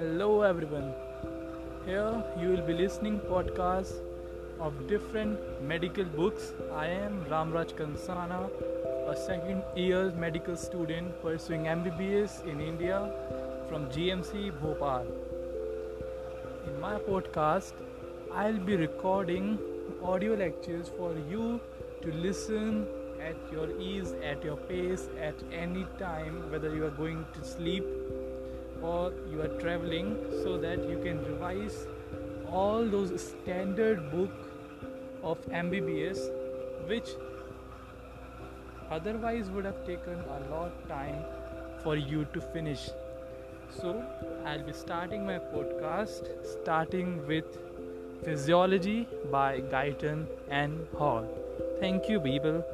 Hello everyone. Here you will be listening podcasts of different medical books. I am Ramraj Kansana, a second year medical student pursuing MBBS in India from GMC Bhopal. In my podcast, I'll be recording audio lectures for you to listen at your ease, at your pace, at any time, whether you are going to sleep or you are traveling so that you can revise all those standard book of MBBS which otherwise would have taken a lot time for you to finish. So I'll be starting my podcast starting with physiology by Guyton and Hall. Thank you people